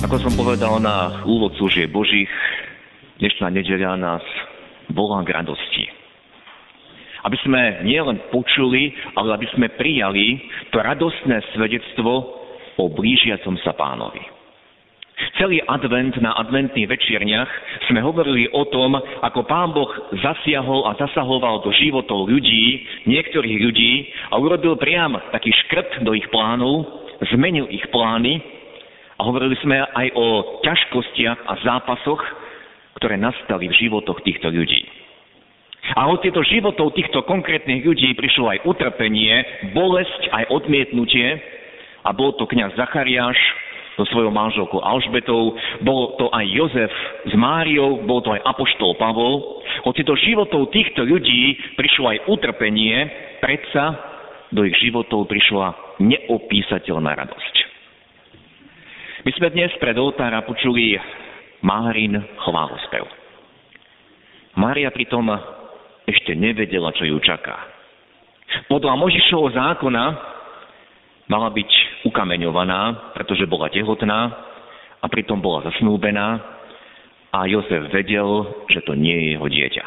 ako som povedal na úvod služieb Božích, dnešná nedeľa nás volá k radosti. Aby sme nielen počuli, ale aby sme prijali to radostné svedectvo o blížiacom sa pánovi. Celý advent na adventných večierniach sme hovorili o tom, ako pán Boh zasiahol a zasahoval do životov ľudí, niektorých ľudí a urobil priam taký škrt do ich plánov, zmenil ich plány a hovorili sme aj o ťažkostiach a zápasoch, ktoré nastali v životoch týchto ľudí. A od týchto životov týchto konkrétnych ľudí prišlo aj utrpenie, bolesť, aj odmietnutie. A bol to kňaz Zachariáš so svojou manželkou Alžbetou, bol to aj Jozef s Máriou, bol to aj Apoštol Pavol. Od týchto životov týchto ľudí prišlo aj utrpenie, predsa do ich životov prišla neopísateľná radosť. My sme dnes pred oltára počuli Márin chválospev. Mária pritom ešte nevedela, čo ju čaká. Podľa Možišovho zákona mala byť ukameňovaná, pretože bola tehotná a pritom bola zasnúbená a Jozef vedel, že to nie je jeho dieťa.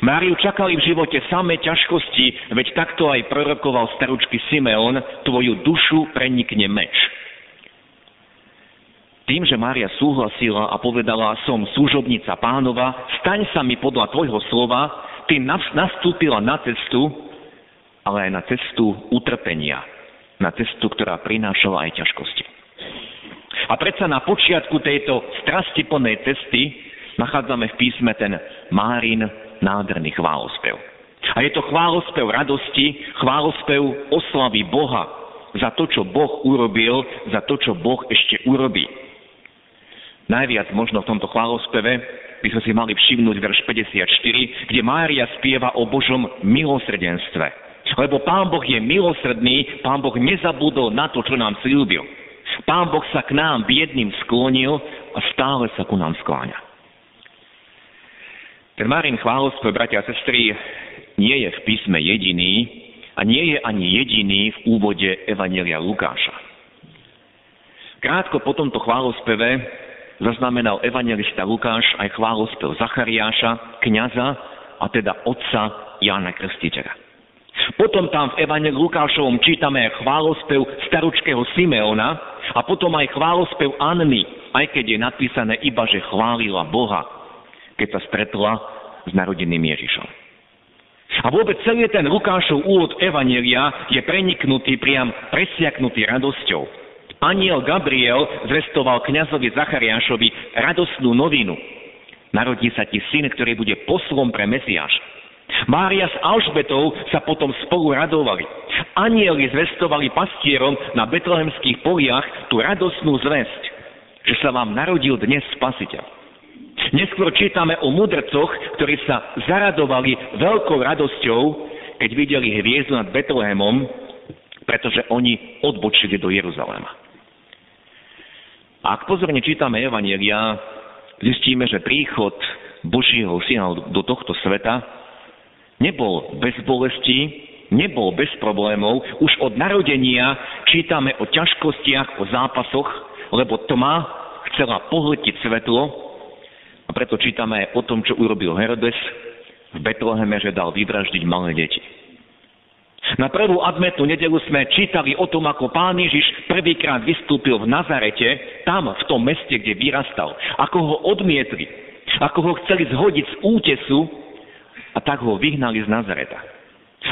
Máriu čakali v živote samé ťažkosti, veď takto aj prorokoval staručky Simeon, tvoju dušu prenikne meč. Tým, že Mária súhlasila a povedala, som služobnica pánova, staň sa mi podľa tvojho slova, tým nastúpila na cestu, ale aj na cestu utrpenia, na cestu, ktorá prinášala aj ťažkosti. A predsa na počiatku tejto strastiplnej cesty nachádzame v písme ten Márin nádherný chválospev. A je to chválospev radosti, chválospev oslavy Boha za to, čo Boh urobil, za to, čo Boh ešte urobí. Najviac možno v tomto chválospeve by sme si mali všimnúť verš 54, kde Mária spieva o Božom milosrdenstve. Lebo Pán Boh je milosrdný, Pán Boh nezabudol na to, čo nám slúbil. Pán Boh sa k nám biedným sklonil a stále sa ku nám skláňa. Ten Márin chválospev, bratia a sestry, nie je v písme jediný a nie je ani jediný v úvode Evanelia Lukáša. Krátko po tomto chválospeve zaznamenal evangelista Lukáš aj chválospev Zachariáša, kniaza a teda otca Jána Krstiteľa. Potom tam v Evangeliu Lukášovom čítame aj chválospev staručkého Simeona a potom aj chválospev Anny, aj keď je napísané iba, že chválila Boha, keď sa stretla s narodeným Ježišom. A vôbec celý ten Lukášov úvod Evanelia je preniknutý, priam presiaknutý radosťou aniel Gabriel zvestoval kňazovi Zachariášovi radostnú novinu. Narodí sa ti syn, ktorý bude poslom pre Mesiáš. Mária s Alžbetou sa potom spolu radovali. Anieli zvestovali pastierom na betlehemských poliach tú radostnú zväzť, že sa vám narodil dnes spasiteľ. Neskôr čítame o mudrcoch, ktorí sa zaradovali veľkou radosťou, keď videli hviezdu nad Betlehemom, pretože oni odbočili do Jeruzalema. A ak pozorne čítame Evanielia, zistíme, že príchod Božieho syna do tohto sveta nebol bez bolesti, nebol bez problémov. Už od narodenia čítame o ťažkostiach, o zápasoch, lebo tma chcela pohltiť svetlo a preto čítame aj o tom, čo urobil Herodes v Betleheme, že dal vyvraždiť malé deti. Na prvú admetnú nedelu sme čítali o tom, ako pán Ježiš prvýkrát vystúpil v Nazarete, tam, v tom meste, kde vyrastal. Ako ho odmietli, ako ho chceli zhodiť z útesu a tak ho vyhnali z Nazareta.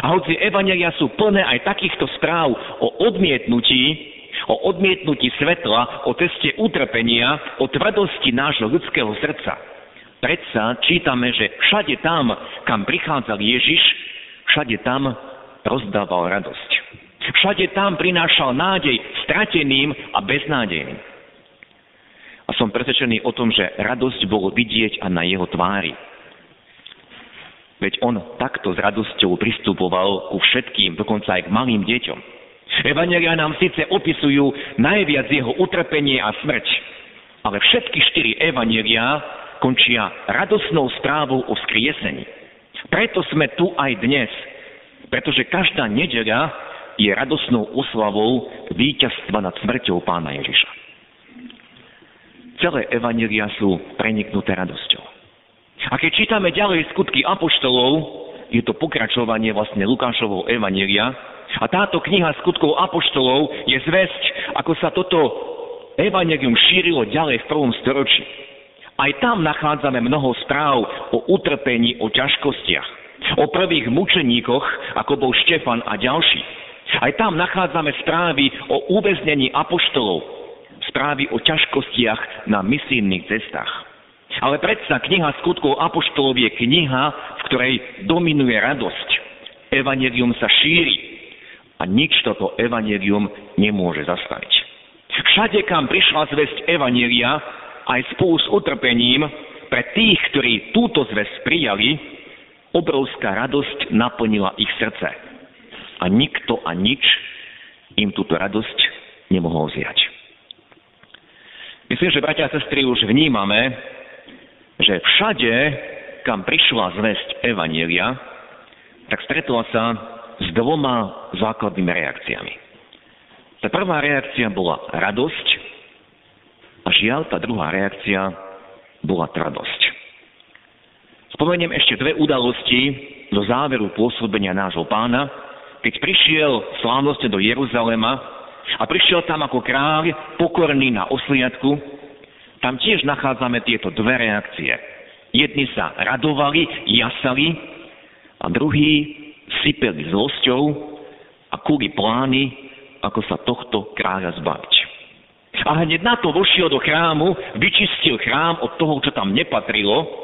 A hoci evanelia sú plné aj takýchto správ o odmietnutí, o odmietnutí svetla, o teste utrpenia, o tvrdosti nášho ľudského srdca, predsa čítame, že všade tam, kam prichádzal Ježiš, všade tam rozdával radosť. Všade tam prinášal nádej strateným a beznádejným. A som presvedčený o tom, že radosť bolo vidieť a na jeho tvári. Veď on takto s radosťou pristupoval ku všetkým, dokonca aj k malým deťom. Evangelia nám síce opisujú najviac jeho utrpenie a smrť, ale všetky štyri evanelia končia radosnou správou o skriesení. Preto sme tu aj dnes, pretože každá nedeľa je radosnou oslavou víťazstva nad smrťou pána Ježiša. Celé evanelia sú preniknuté radosťou. A keď čítame ďalej skutky apoštolov, je to pokračovanie vlastne Lukášovho evanelia, a táto kniha skutkov apoštolov je zväzť, ako sa toto evanelium šírilo ďalej v prvom storočí. Aj tam nachádzame mnoho správ o utrpení, o ťažkostiach, o prvých mučeníkoch, ako bol Štefan a ďalší. Aj tam nachádzame správy o uväznení apoštolov, správy o ťažkostiach na misijných cestách. Ale predsa kniha skutkov apoštolov je kniha, v ktorej dominuje radosť. Evangelium sa šíri a nič toto evanelium nemôže zastaviť. Všade, kam prišla zväzť Evanielia, aj spolu s utrpením, pre tých, ktorí túto zväzť prijali, obrovská radosť naplnila ich srdce. A nikto a nič im túto radosť nemohol zjať. Myslím, že bratia a sestry už vnímame, že všade, kam prišla zväzť Evanielia, tak stretla sa s dvoma základnými reakciami. Tá prvá reakcia bola radosť a žiaľ, tá druhá reakcia bola tvrdosť. Spomeniem ešte dve udalosti zo záveru pôsobenia nášho pána, keď prišiel slávnostne do Jeruzalema a prišiel tam ako kráľ pokorný na osliadku, tam tiež nachádzame tieto dve reakcie. Jedni sa radovali, jasali a druhí sypeli zlosťou a kuli plány ako sa tohto kráľa zbaviť. A hneď na to vošiel do chrámu, vyčistil chrám od toho, čo tam nepatrilo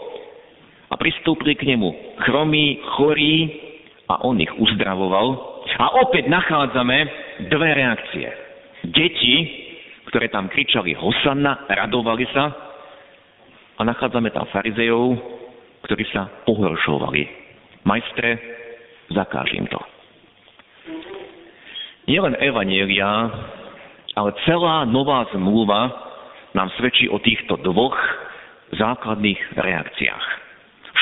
a pristúpili k nemu chromí, chorí a on ich uzdravoval. A opäť nachádzame dve reakcie. Deti, ktoré tam kričali Hosanna, radovali sa a nachádzame tam farizejov, ktorí sa pohoršovali. Majstre, zakážim to nielen Evanielia, ale celá nová zmluva nám svedčí o týchto dvoch základných reakciách.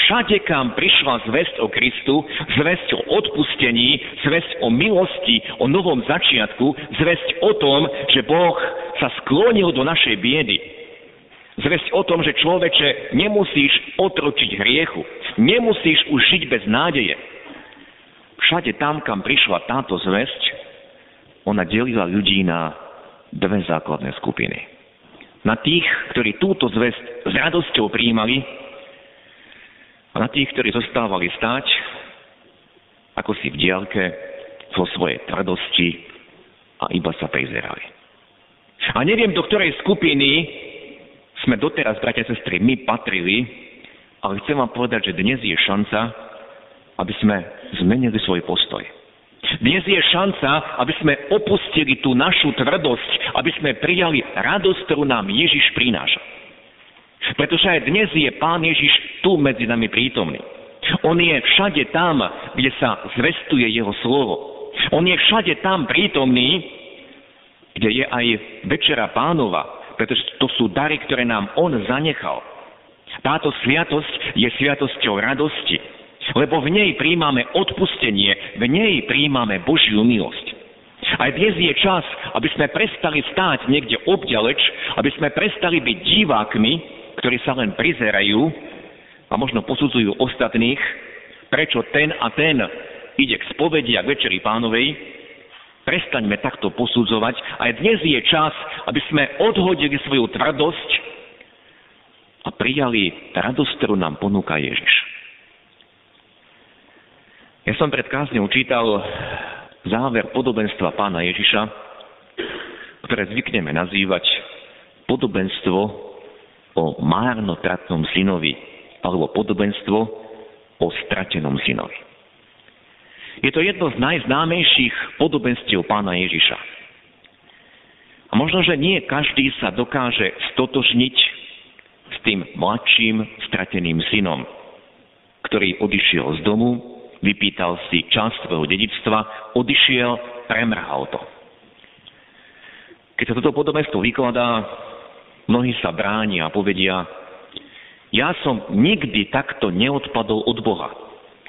Všade, kam prišla zväzť o Kristu, zväzť o odpustení, zväzť o milosti, o novom začiatku, zväzť o tom, že Boh sa sklonil do našej biedy. Zväzť o tom, že človeče nemusíš otročiť hriechu, nemusíš už žiť bez nádeje. Všade tam, kam prišla táto zväzť, ona delila ľudí na dve základné skupiny. Na tých, ktorí túto zväzť s radosťou prijímali a na tých, ktorí zostávali stáť, ako si v diálke, vo svojej tvrdosti a iba sa prizerali. A neviem, do ktorej skupiny sme doteraz, bratia a sestry, my patrili, ale chcem vám povedať, že dnes je šanca, aby sme zmenili svoj postoj. Dnes je šanca, aby sme opustili tú našu tvrdosť, aby sme prijali radosť, ktorú nám Ježiš prináša. Pretože aj dnes je Pán Ježiš tu medzi nami prítomný. On je všade tam, kde sa zvestuje Jeho slovo. On je všade tam prítomný, kde je aj Večera Pánova, pretože to sú dary, ktoré nám On zanechal. Táto sviatosť je sviatosťou radosti, lebo v nej príjmame odpustenie, v nej príjmame Božiu milosť. Aj dnes je čas, aby sme prestali stáť niekde obďaleč, aby sme prestali byť divákmi, ktorí sa len prizerajú a možno posudzujú ostatných, prečo ten a ten ide k spovedi a k večeri pánovej, prestaňme takto posudzovať. Aj dnes je čas, aby sme odhodili svoju tvrdosť a prijali radosť, ktorú nám ponúka Ježiš. Ja som pred kázňou čítal záver podobenstva pána Ježiša, ktoré zvykneme nazývať podobenstvo o márnotratnom synovi alebo podobenstvo o stratenom synovi. Je to jedno z najznámejších podobenstiev pána Ježiša. A možno, že nie každý sa dokáže stotožniť s tým mladším strateným synom, ktorý odišiel z domu, vypýtal si časť svojho dedictva, odišiel, premrhal to. Keď sa toto podobenstvo vykladá, mnohí sa bránia a povedia, ja som nikdy takto neodpadol od Boha.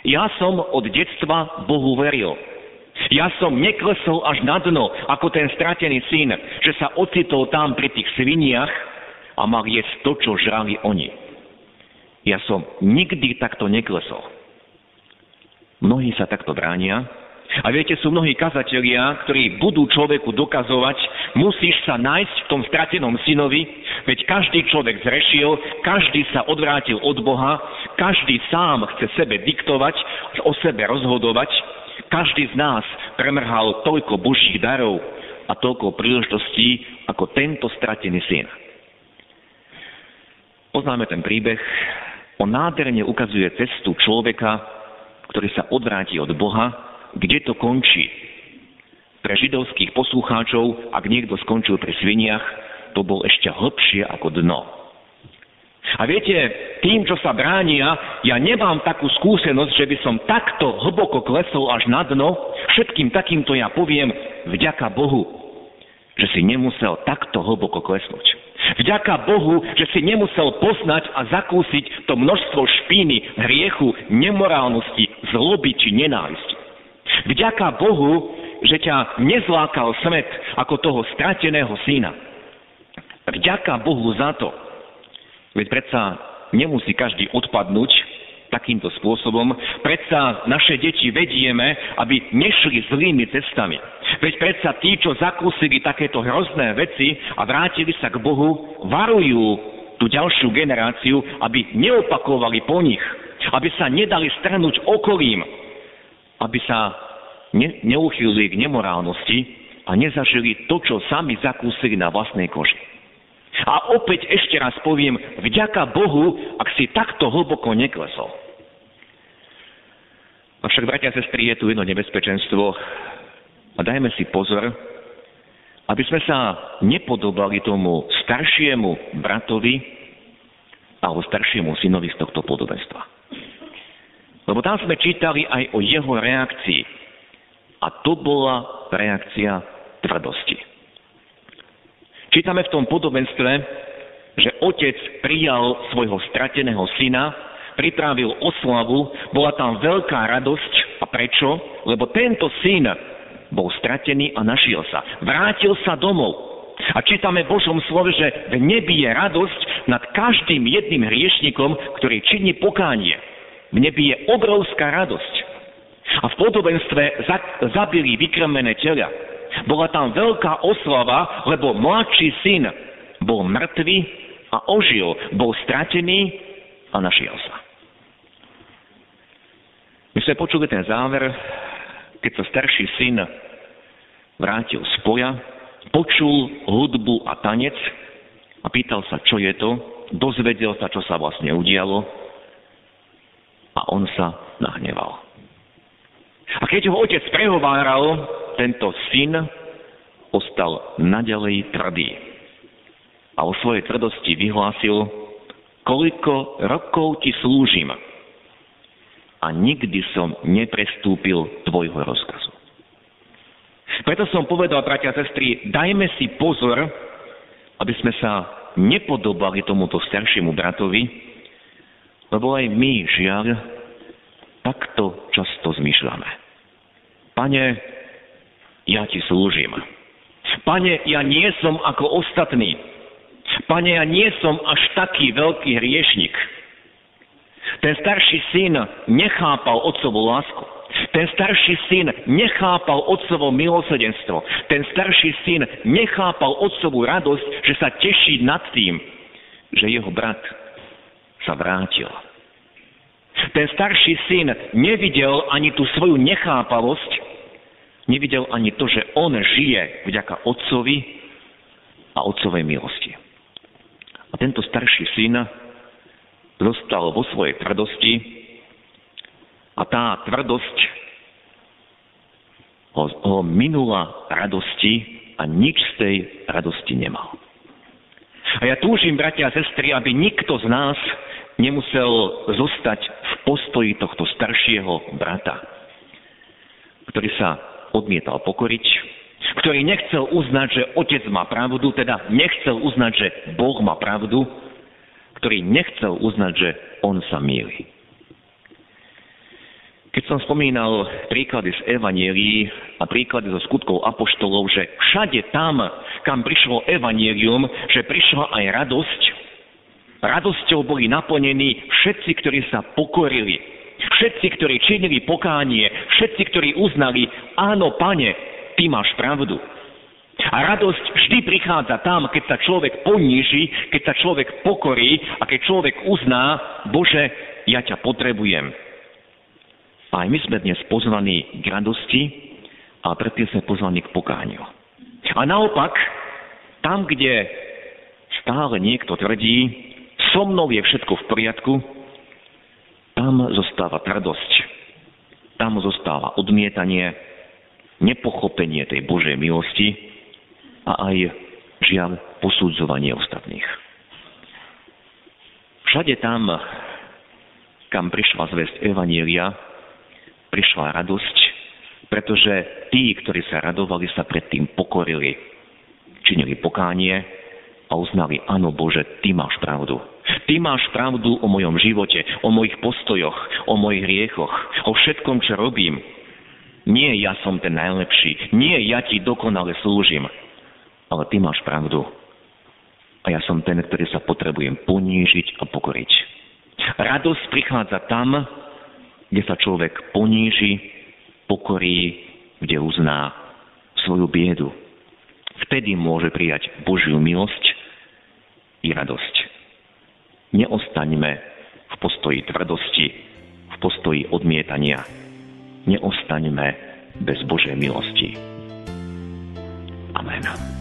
Ja som od detstva Bohu veril. Ja som neklesol až na dno, ako ten stratený syn, že sa ocitol tam pri tých sviniach a mal jesť to, čo žrali oni. Ja som nikdy takto neklesol. Mnohí sa takto bránia. A viete, sú mnohí kazatelia, ktorí budú človeku dokazovať, musíš sa nájsť v tom stratenom synovi, veď každý človek zrešil, každý sa odvrátil od Boha, každý sám chce sebe diktovať, o sebe rozhodovať, každý z nás premrhal toľko božích darov a toľko príležitostí ako tento stratený syn. Poznáme ten príbeh. On nádherne ukazuje cestu človeka, ktorý sa odvráti od Boha, kde to končí. Pre židovských poslucháčov, ak niekto skončil pri sviniach, to bol ešte hlbšie ako dno. A viete, tým, čo sa bránia, ja nemám takú skúsenosť, že by som takto hlboko klesol až na dno, všetkým takýmto ja poviem vďaka Bohu, že si nemusel takto hlboko klesnúť. Vďaka Bohu, že si nemusel poznať a zakúsiť to množstvo špíny, hriechu, nemorálnosti, zloby či nenávisti. Vďaka Bohu, že ťa nezlákal smet ako toho strateného syna. Vďaka Bohu za to. Veď predsa nemusí každý odpadnúť takýmto spôsobom. Predsa naše deti vedieme, aby nešli zlými cestami. Veď predsa tí, čo zakúsili takéto hrozné veci a vrátili sa k Bohu, varujú tú ďalšiu generáciu, aby neopakovali po nich, aby sa nedali strnúť okolím, aby sa ne, neuchýlili k nemorálnosti a nezažili to, čo sami zakúsili na vlastnej koži. A opäť ešte raz poviem, vďaka Bohu, ak si takto hlboko neklesol. Avšak, bratia a sestry, je tu jedno nebezpečenstvo a dajme si pozor, aby sme sa nepodobali tomu staršiemu bratovi alebo staršiemu synovi z tohto podobenstva. Lebo tam sme čítali aj o jeho reakcii. A to bola reakcia tvrdosti. Čítame v tom podobenstve, že otec prijal svojho strateného syna, pripravil oslavu, bola tam veľká radosť. A prečo? Lebo tento syn bol stratený a našiel sa. Vrátil sa domov. A čítame v Božom slove, že v nebi je radosť nad každým jedným hriešnikom, ktorý činí pokánie. V nebi je obrovská radosť. A v podobenstve zabili vykrmené telia. Bola tam veľká oslava, lebo mladší syn bol mŕtvý a ožil, bol stratený a našiel sa. My sme počuli ten záver, keď sa starší syn vrátil z poja, počul hudbu a tanec a pýtal sa, čo je to, dozvedel sa, čo sa vlastne udialo a on sa nahneval. A keď ho otec prehováral, tento syn ostal naďalej tvrdý. A o svojej tvrdosti vyhlásil, koľko rokov ti slúžim a nikdy som neprestúpil tvojho rozkazu. Preto som povedal, bratia a sestry, dajme si pozor, aby sme sa nepodobali tomuto staršiemu bratovi, lebo aj my, žiaľ, takto často zmyšľame. Pane, ja ti slúžim. Pane, ja nie som ako ostatní. Pane, ja nie som až taký veľký hriešnik. Ten starší syn nechápal otcovú lásku. Ten starší syn nechápal otcovo milosedenstvo. Ten starší syn nechápal otcovú radosť, že sa teší nad tým, že jeho brat sa vrátil. Ten starší syn nevidel ani tú svoju nechápavosť, Nevidel ani to, že on žije vďaka otcovi a otcovej milosti. A tento starší syn zostal vo svojej tvrdosti a tá tvrdosť ho, ho minula radosti a nič z tej radosti nemal. A ja túžim, bratia a sestry, aby nikto z nás nemusel zostať postoji tohto staršieho brata, ktorý sa odmietal pokoriť, ktorý nechcel uznať, že otec má pravdu, teda nechcel uznať, že Boh má pravdu, ktorý nechcel uznať, že on sa míli. Keď som spomínal príklady z Evanielii a príklady zo skutkov apoštolov, že všade tam, kam prišlo Evanielium, že prišla aj radosť, radosťou boli naplnení všetci, ktorí sa pokorili, všetci, ktorí činili pokánie, všetci, ktorí uznali, áno, pane, ty máš pravdu. A radosť vždy prichádza tam, keď sa človek poníži, keď sa človek pokorí a keď človek uzná, Bože, ja ťa potrebujem. Aj my sme dnes pozvaní k radosti, a predtým sme pozvaní k pokániu. A naopak, tam, kde stále niekto tvrdí, so mnou je všetko v poriadku, tam zostáva tvrdosť. Tam zostáva odmietanie, nepochopenie tej Božej milosti a aj žiaľ posudzovanie ostatných. Všade tam, kam prišla zväzť Evanielia, prišla radosť, pretože tí, ktorí sa radovali, sa predtým pokorili, činili pokánie a uznali, áno Bože, Ty máš pravdu. Ty máš pravdu o mojom živote, o mojich postojoch, o mojich riechoch, o všetkom, čo robím. Nie ja som ten najlepší, nie ja ti dokonale slúžim, ale ty máš pravdu. A ja som ten, ktorý sa potrebujem ponížiť a pokoriť. Radosť prichádza tam, kde sa človek poníži, pokorí, kde uzná svoju biedu. Vtedy môže prijať Božiu milosť i radosť. Neostaňme v postoji tvrdosti, v postoji odmietania. Neostaňme bez Božej milosti. Amen.